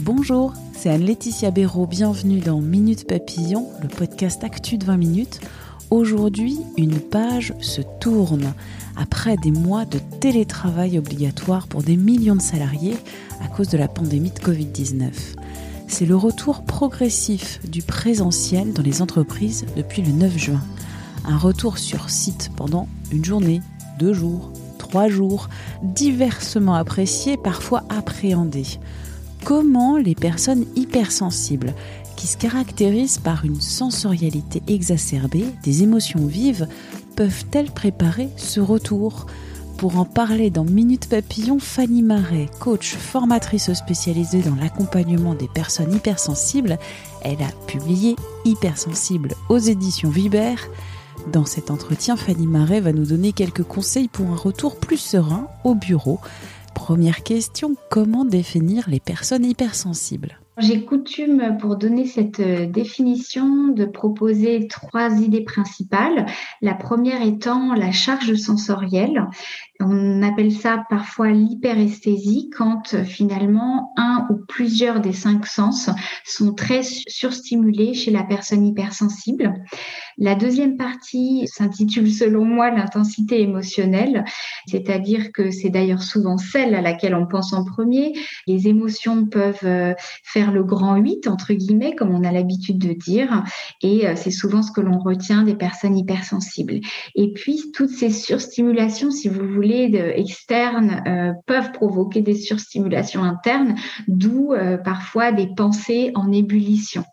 Bonjour, c'est Anne-Laetitia Béraud. Bienvenue dans Minute Papillon, le podcast Actu de 20 minutes. Aujourd'hui, une page se tourne. Après des mois de télétravail obligatoire pour des millions de salariés à cause de la pandémie de Covid-19. C'est le retour progressif du présentiel dans les entreprises depuis le 9 juin. Un retour sur site pendant une journée, deux jours, trois jours, diversement apprécié, parfois appréhendé. Comment les personnes hypersensibles, qui se caractérisent par une sensorialité exacerbée, des émotions vives, peuvent-elles préparer ce retour? Pour en parler dans Minute Papillon, Fanny Marais, coach, formatrice spécialisée dans l'accompagnement des personnes hypersensibles, elle a publié Hypersensible aux éditions Vibert. Dans cet entretien, Fanny Marais va nous donner quelques conseils pour un retour plus serein au bureau. Première question, comment définir les personnes hypersensibles? J'ai coutume, pour donner cette euh, définition, de proposer trois idées principales. La première étant la charge sensorielle. On appelle ça parfois l'hyperesthésie quand euh, finalement un ou plusieurs des cinq sens sont très surstimulés chez la personne hypersensible. La deuxième partie s'intitule selon moi l'intensité émotionnelle, c'est-à-dire que c'est d'ailleurs souvent celle à laquelle on pense en premier. Les émotions peuvent euh, faire le grand 8, entre guillemets, comme on a l'habitude de dire, et euh, c'est souvent ce que l'on retient des personnes hypersensibles. Et puis, toutes ces surstimulations, si vous voulez, externes, euh, peuvent provoquer des surstimulations internes, d'où parfois des pensées en ébullition.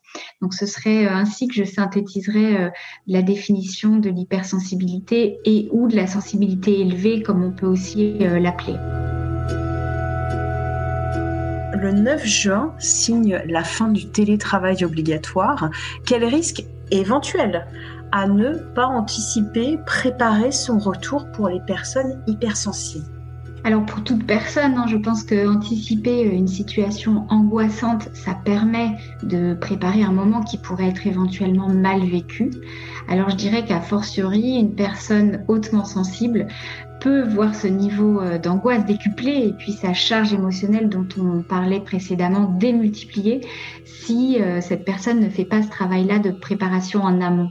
Donc ce serait euh, ainsi que je synthétiserais euh, la définition de l'hypersensibilité et ou de la sensibilité élevée, comme on peut aussi euh, l'appeler. Le 9 juin signe la fin du télétravail obligatoire. Quel risque éventuel? À ne pas anticiper, préparer son retour pour les personnes hypersensibles alors pour toute personne, hein, je pense que anticiper une situation angoissante, ça permet de préparer un moment qui pourrait être éventuellement mal vécu. Alors je dirais qu'à fortiori, une personne hautement sensible peut voir ce niveau euh, d'angoisse décuplé et puis sa charge émotionnelle dont on parlait précédemment démultipliée si euh, cette personne ne fait pas ce travail-là de préparation en amont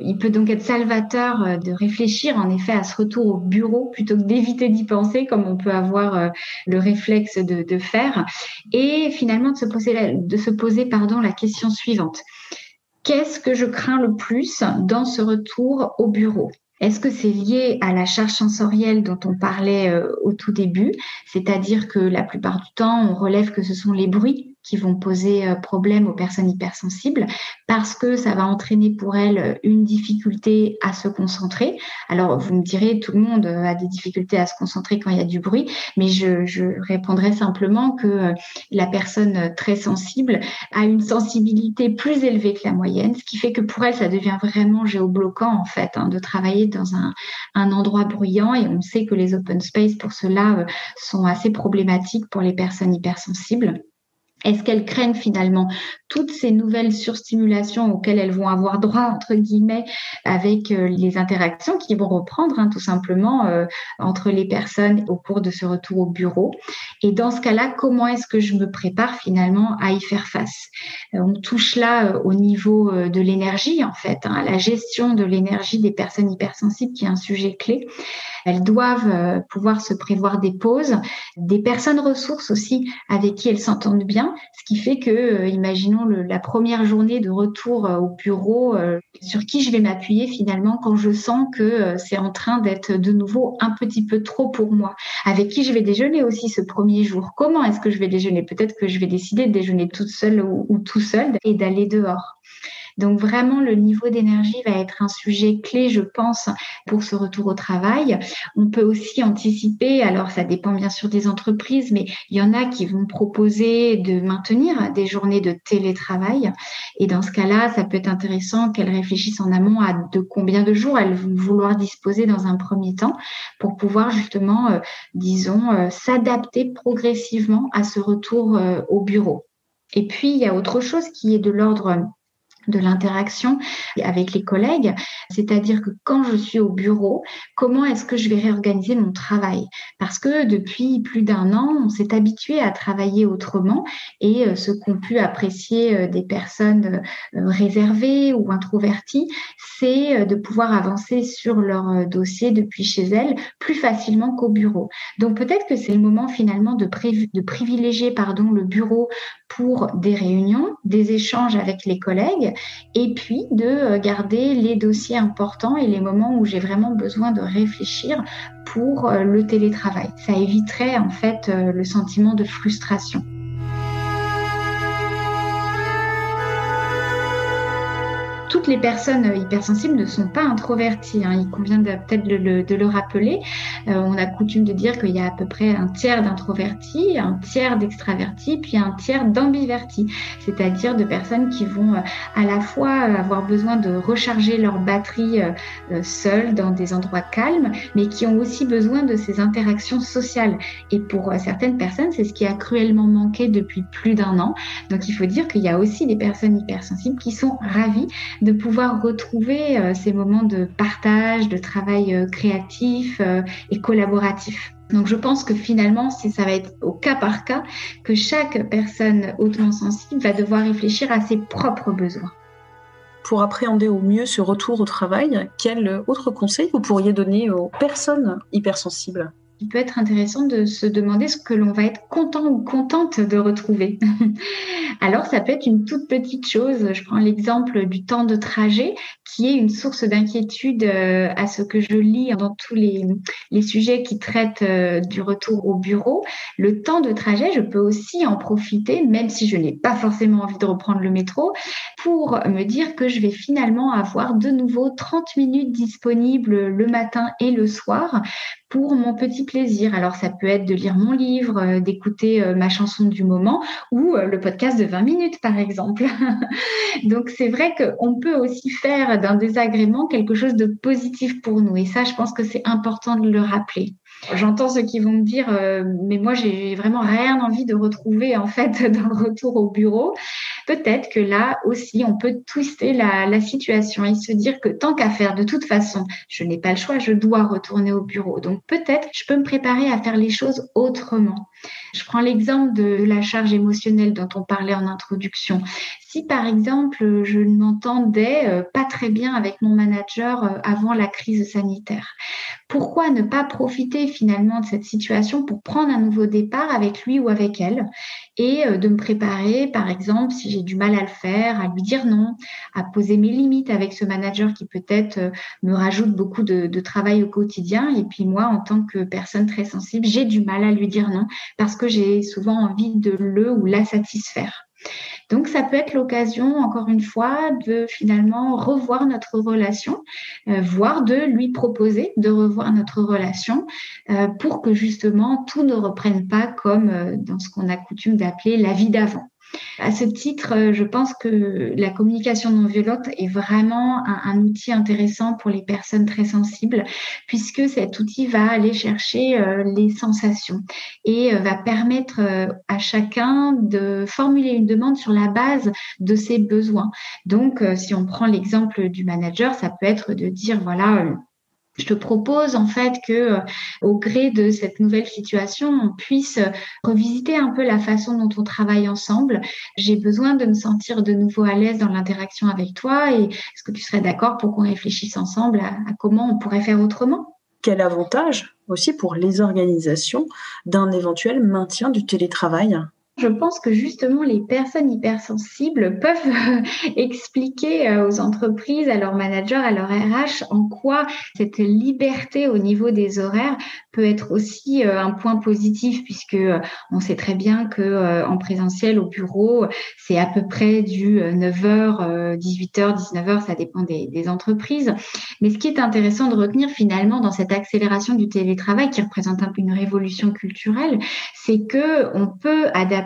il peut donc être salvateur euh, de réfléchir en effet à ce retour au bureau plutôt que d'éviter d'y penser comme on peut avoir euh, le réflexe de, faire et finalement de se poser, de se poser pardon, la question suivante. Qu'est-ce que je crains le plus dans ce retour au bureau? Est-ce que c'est lié à la charge sensorielle dont on parlait euh, au tout début? C'est-à-dire que la plupart du temps, on relève que ce sont les bruits qui vont poser euh, problème aux personnes hypersensibles parce que ça va entraîner pour elles une difficulté à se concentrer. Alors, vous me direz, tout le monde euh, a des difficultés à se concentrer quand il y a du bruit, mais je, répondrai simplement que euh, la personne très sensible a une sensibilité plus élevée que la moyenne, ce qui fait que pour elle, ça devient vraiment géobloquant, en fait, hein, de travailler dans un, un endroit bruyant. Et on sait que les open space, pour cela, sont assez problématiques pour les personnes hypersensibles. Est-ce qu'elles craignent finalement? Toutes ces nouvelles surstimulations auxquelles elles vont avoir droit, entre guillemets, avec euh, les interactions qui vont reprendre hein, tout simplement euh, entre les personnes au cours de ce retour au bureau. Et dans ce cas-là, comment est-ce que je me prépare finalement à y faire face? Euh, On touche là au niveau de l'énergie, en fait, hein, la gestion de l'énergie des personnes hypersensibles qui est un sujet clé. Elles doivent pouvoir se prévoir des pauses, des personnes ressources aussi avec qui elles s'entendent bien. Ce qui fait que, euh, la première journée de retour euh, au bureau, euh, sur qui je vais m'appuyer finalement quand je sens que c'est en train d'être de nouveau un petit peu trop pour moi. Avec qui je vais déjeuner aussi ce premier jour? Comment est-ce que je vais déjeuner? Peut-être que je vais décider de déjeuner toute seule ou, ou tout seul et d'aller dehors. Donc vraiment, le niveau d'énergie va être un sujet clé, je pense, pour ce retour au travail. On peut aussi anticiper, alors ça dépend bien sûr des entreprises, mais il y en a qui vont proposer de maintenir des journées de télétravail. Et dans ce cas-là, ça peut être intéressant qu'elles réfléchissent en amont à de combien de jours elles vont vouloir disposer dans un premier temps pour pouvoir justement, euh, disons, euh, s'adapter progressivement à ce retour euh, au bureau. Et puis, il y a autre chose qui est de l'ordre de l'interaction avec les collègues, c'est-à-dire que quand je suis au bureau, comment est-ce que je vais réorganiser mon travail? Parce que depuis plus d'un an, on s'est habitué à travailler autrement et euh, ce qu'ont pu apprécier euh, des personnes euh, réservées ou introverties, c'est de pouvoir avancer sur leur dossier depuis chez elles plus facilement qu'au bureau. Donc peut-être que c'est le moment finalement de, de privilégier pardon, le bureau pour des réunions, des échanges avec les collègues et puis de euh, garder les dossiers importants et les moments où j'ai vraiment besoin de réfléchir pour euh, le télétravail. Ça éviterait en fait euh, le sentiment de frustration. Toutes les personnes hypersensibles ne sont pas introverties. Hein. Il convient peut-être de, le, rappeler. Euh, on a coutume de dire qu'il y a à peu près un tiers d'introvertis, un tiers d'extravertis, puis un tiers d'ambivertis, c'est-à-dire de personnes qui vont euh, à la fois avoir besoin de recharger leur batterie euh, seules dans des endroits calmes, mais qui ont aussi besoin de ces interactions sociales. Et pour certaines personnes, c'est ce qui a cruellement manqué depuis plus d'un an. Donc il faut dire qu'il y a aussi des personnes hypersensibles qui sont ravies de pouvoir retrouver euh, ces moments de partage, de travail euh, créatif euh, et collaboratif. Donc je pense que finalement, ça va être au cas par cas que chaque personne hautement sensible va devoir réfléchir à ses propres besoins. Pour appréhender au mieux ce retour au travail, quel autre conseil vous pourriez donner aux personnes hypersensibles? Il peut être intéressant de se demander ce que l'on va être content ou contente de retrouver. Alors, ça peut être une toute petite chose. Je prends l'exemple du temps de trajet, qui est une source d'inquiétude euh, à ce que je lis dans tous les, les sujets qui traitent euh, du retour au bureau. Le temps de trajet, je peux aussi en profiter, même si je n'ai pas forcément envie de reprendre le métro, pour me dire que je vais finalement avoir de nouveau 30 minutes disponibles le matin et le soir pour mon petit plaisir. Alors ça peut être de lire mon livre, euh, d'écouter ma chanson du moment ou le podcast de 20 minutes par exemple. Donc c'est vrai qu'on peut aussi faire d'un désagrément quelque chose de positif pour nous et ça je pense que c'est important de le rappeler. J'entends ceux qui vont me dire, mais moi j'ai vraiment rien envie de retrouver en fait dans le retour au bureau. Peut-être que là aussi on peut twister la, la situation et se dire que tant qu'à faire, de toute façon, je n'ai pas le choix, je dois retourner au bureau. Donc peut-être je peux me préparer à faire les choses autrement. Je prends l'exemple de la charge émotionnelle dont on parlait en introduction. Si par exemple je ne m'entendais euh, pas très bien avec mon manager euh, avant la crise sanitaire, pourquoi ne pas profiter finalement de cette situation pour prendre un nouveau départ avec lui ou avec elle et euh, de me préparer par exemple si j'ai du mal à le faire, à lui dire non, à poser mes limites avec ce manager qui peut-être me rajoute beaucoup de travail au quotidien et puis moi en tant que personne très sensible, j'ai du mal à lui dire non parce que j'ai souvent envie de le ou la satisfaire. Donc, ça peut être l'occasion, encore une fois, de finalement revoir notre relation, euh, voire de lui proposer de revoir notre relation euh, pour que justement tout ne reprenne pas comme euh, dans ce qu'on a coutume d'appeler la vie d'avant. À ce titre, euh, je pense que la communication non violente est vraiment un, outil intéressant pour les personnes très sensibles, puisque cet outil va aller chercher euh, les sensations et euh, va permettre à chacun de formuler une demande sur la base de ses besoins. Donc, si on prend l'exemple du manager, ça peut être de dire, voilà, je te propose en fait que, euh, au gré de cette nouvelle situation, on puisse revisiter un peu la façon dont on travaille ensemble. J'ai besoin de me sentir de nouveau à l'aise dans l'interaction avec toi et est-ce que tu serais d'accord pour qu'on réfléchisse ensemble à comment on pourrait faire autrement? Quel avantage aussi pour les organisations d'un éventuel maintien du télétravail? Je pense que justement les personnes hypersensibles peuvent expliquer euh, aux entreprises, à leurs managers, à leur RH en quoi cette liberté au niveau des horaires peut être aussi euh, un point positif puisque euh, on sait très bien que en présentiel au bureau, c'est à peu près du 9h, 18h, 19h, ça dépend des, des entreprises. Mais ce qui est intéressant de retenir finalement dans cette accélération du télétravail qui représente un peu une révolution culturelle, c'est que on peut adapter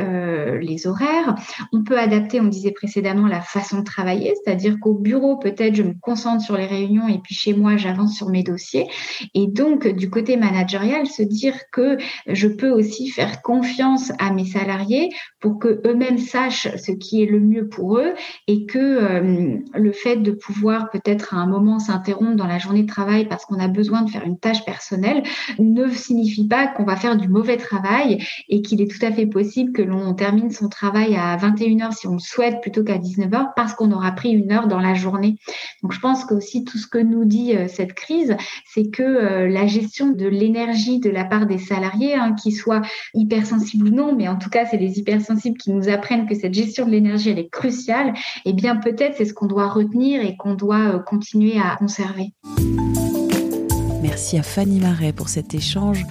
euh, les horaires, on peut adapter, on disait précédemment, la façon de travailler, c'est-à-dire qu'au bureau, peut-être, je me concentre sur les réunions et puis chez moi, j'avance sur mes dossiers. Et donc, du côté managérial, se dire que je peux aussi faire confiance à mes salariés pour que eux-mêmes sachent ce qui est le mieux pour eux et que euh, le fait de pouvoir peut-être à un moment s'interrompre dans la journée de travail parce qu'on a besoin de faire une tâche personnelle ne signifie pas qu'on va faire du mauvais travail et qu'il est tout à fait possible que l'on termine son travail à 21h si on le souhaite plutôt qu'à 19h parce qu'on aura pris une heure dans la journée. Donc je pense que aussi tout ce que nous dit euh, cette crise, c'est que euh, la gestion de l'énergie de la part des salariés, hein, qu'ils soient hypersensibles ou non, mais en tout cas c'est les hypersensibles qui nous apprennent que cette gestion de l'énergie elle est cruciale. Et eh bien peut-être c'est ce qu'on doit retenir et qu'on doit euh, continuer à conserver. Merci à Fanny Marais pour cet échange.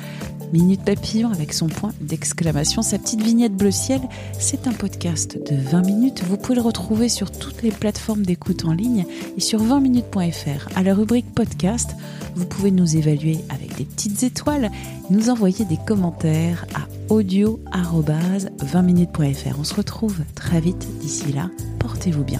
Minute Papillon avec son point d'exclamation, sa petite vignette bleu ciel, c'est un podcast de 20 minutes. Vous pouvez le retrouver sur toutes les plateformes d'écoute en ligne et sur 20minutes.fr. À la rubrique podcast, vous pouvez nous évaluer avec des petites étoiles, nous envoyer des commentaires à audio-20minutes.fr. On se retrouve très vite d'ici là. Portez-vous bien.